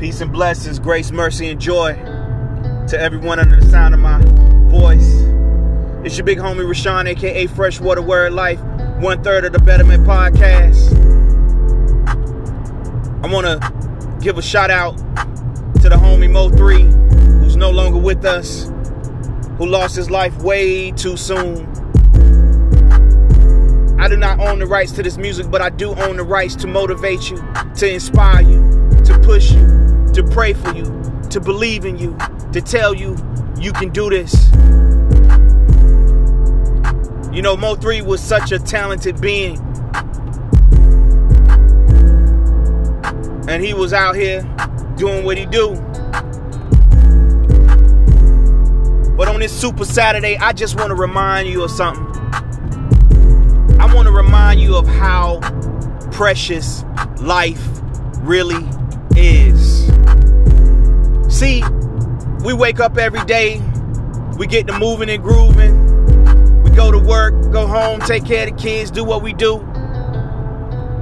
Peace and blessings, grace, mercy, and joy to everyone under the sound of my voice. It's your big homie Rashawn, aka Freshwater Word Life, one third of the Betterment Podcast. I want to give a shout out to the homie Mo3, who's no longer with us, who lost his life way too soon. I do not own the rights to this music, but I do own the rights to motivate you, to inspire you, to push you, to pray for you, to believe in you, to tell you you can do this. You know, Mo3 was such a talented being. And he was out here doing what he do. But on this Super Saturday, I just want to remind you of something. I want to remind you of how precious life really is. See, we wake up every day, we get to moving and grooving, we go to work, go home, take care of the kids, do what we do.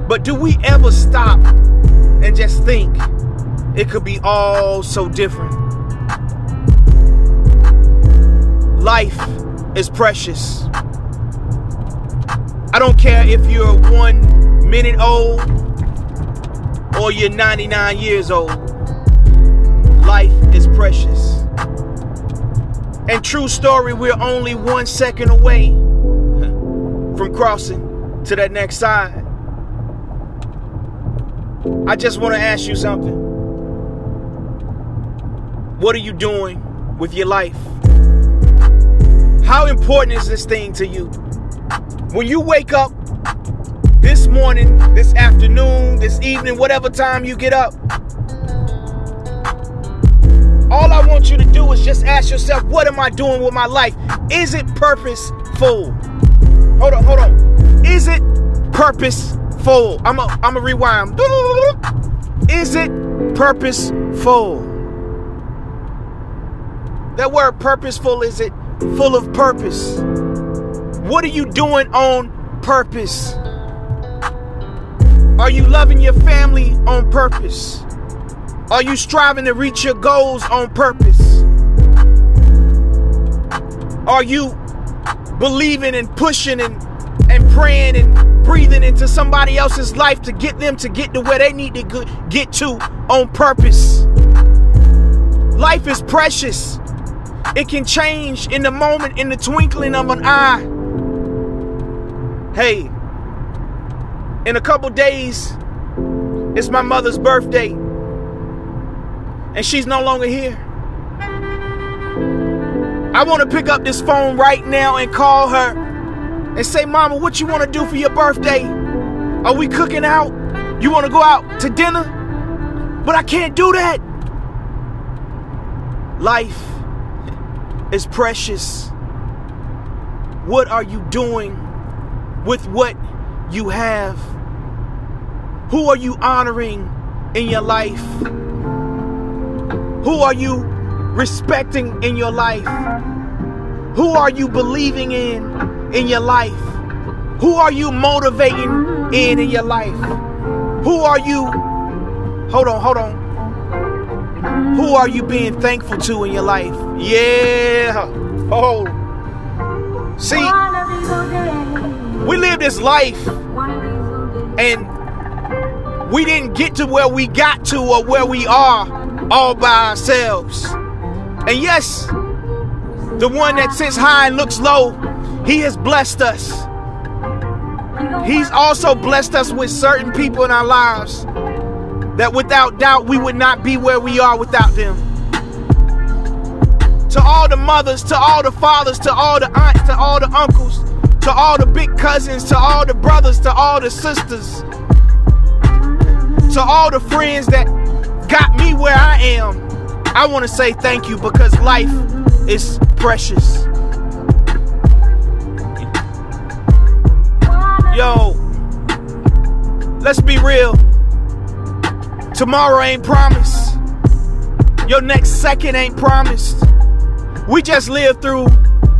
But do we ever stop and just think it could be all so different? Life is precious. I don't care if you're one minute old or you're 99 years old. Precious. And true story, we're only one second away from crossing to that next side. I just want to ask you something. What are you doing with your life? How important is this thing to you? When you wake up this morning, this afternoon, this evening, whatever time you get up, all I want you to do is just ask yourself, what am I doing with my life? Is it purposeful? Hold on, hold on. Is it purposeful? I'm a, I'm a rewind. Is it purposeful? That word purposeful, is it full of purpose? What are you doing on purpose? Are you loving your family on purpose? Are you striving to reach your goals on purpose? Are you believing and pushing and, and praying and breathing into somebody else's life to get them to get to where they need to get to on purpose? Life is precious. It can change in the moment, in the twinkling of an eye. Hey, in a couple days, it's my mother's birthday, and she's no longer here. I want to pick up this phone right now and call her and say, Mama, what you want to do for your birthday? Are we cooking out? You want to go out to dinner? But I can't do that. Life is precious. What are you doing with what you have? Who are you honoring in your life? Who are you respecting in your life? Who are you believing in in your life? Who are you motivating in in your life? Who are you Hold on, hold on. Who are you being thankful to in your life? Yeah. Oh. See, we live this life and we didn't get to where we got to or where we are all by ourselves. And yes, the one that sits high and looks low, he has blessed us. He's also blessed us with certain people in our lives that without doubt we would not be where we are without them. To all the mothers, to all the fathers, to all the aunts, to all the uncles, to all the big cousins, to all the brothers, to all the sisters, to all the friends that got me where I am, I want to say thank you because life is precious. Yo, let's be real. Tomorrow ain't promised. Your next second ain't promised. We just lived through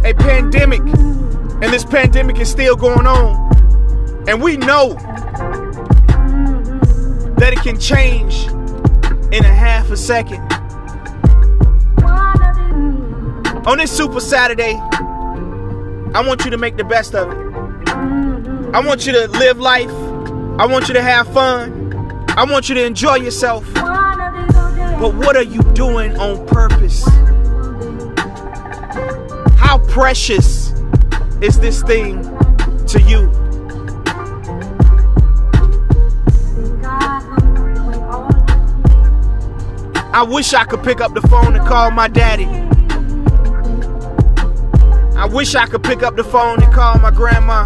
a pandemic, and this pandemic is still going on. And we know that it can change in a half a second. On this Super Saturday, I want you to make the best of it. I want you to live life. I want you to have fun. I want you to enjoy yourself. But what are you doing on purpose? How precious is this thing to you? I wish I could pick up the phone and call my daddy. I wish I could pick up the phone and call my grandma.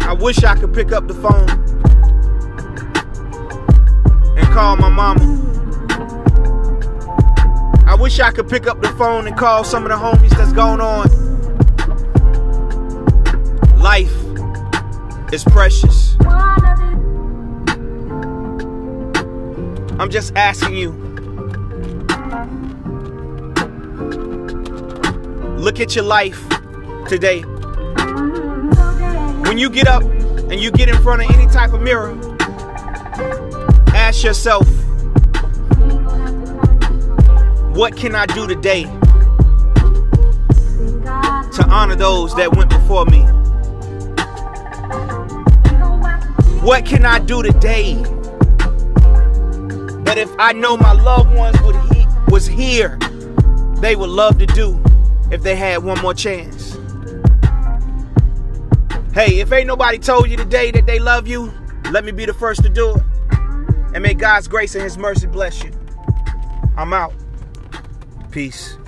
I wish I could pick up the phone and call my mama. I wish I could pick up the phone and call some of the homies that's going on. Is precious. I'm just asking you. Look at your life today. When you get up and you get in front of any type of mirror, ask yourself, what can I do today to honor those that went before me? What can I do today that if I know my loved ones would he, was here, they would love to do if they had one more chance? Hey, if ain't nobody told you today that they love you, let me be the first to do it. And may God's grace and His mercy bless you. I'm out. Peace.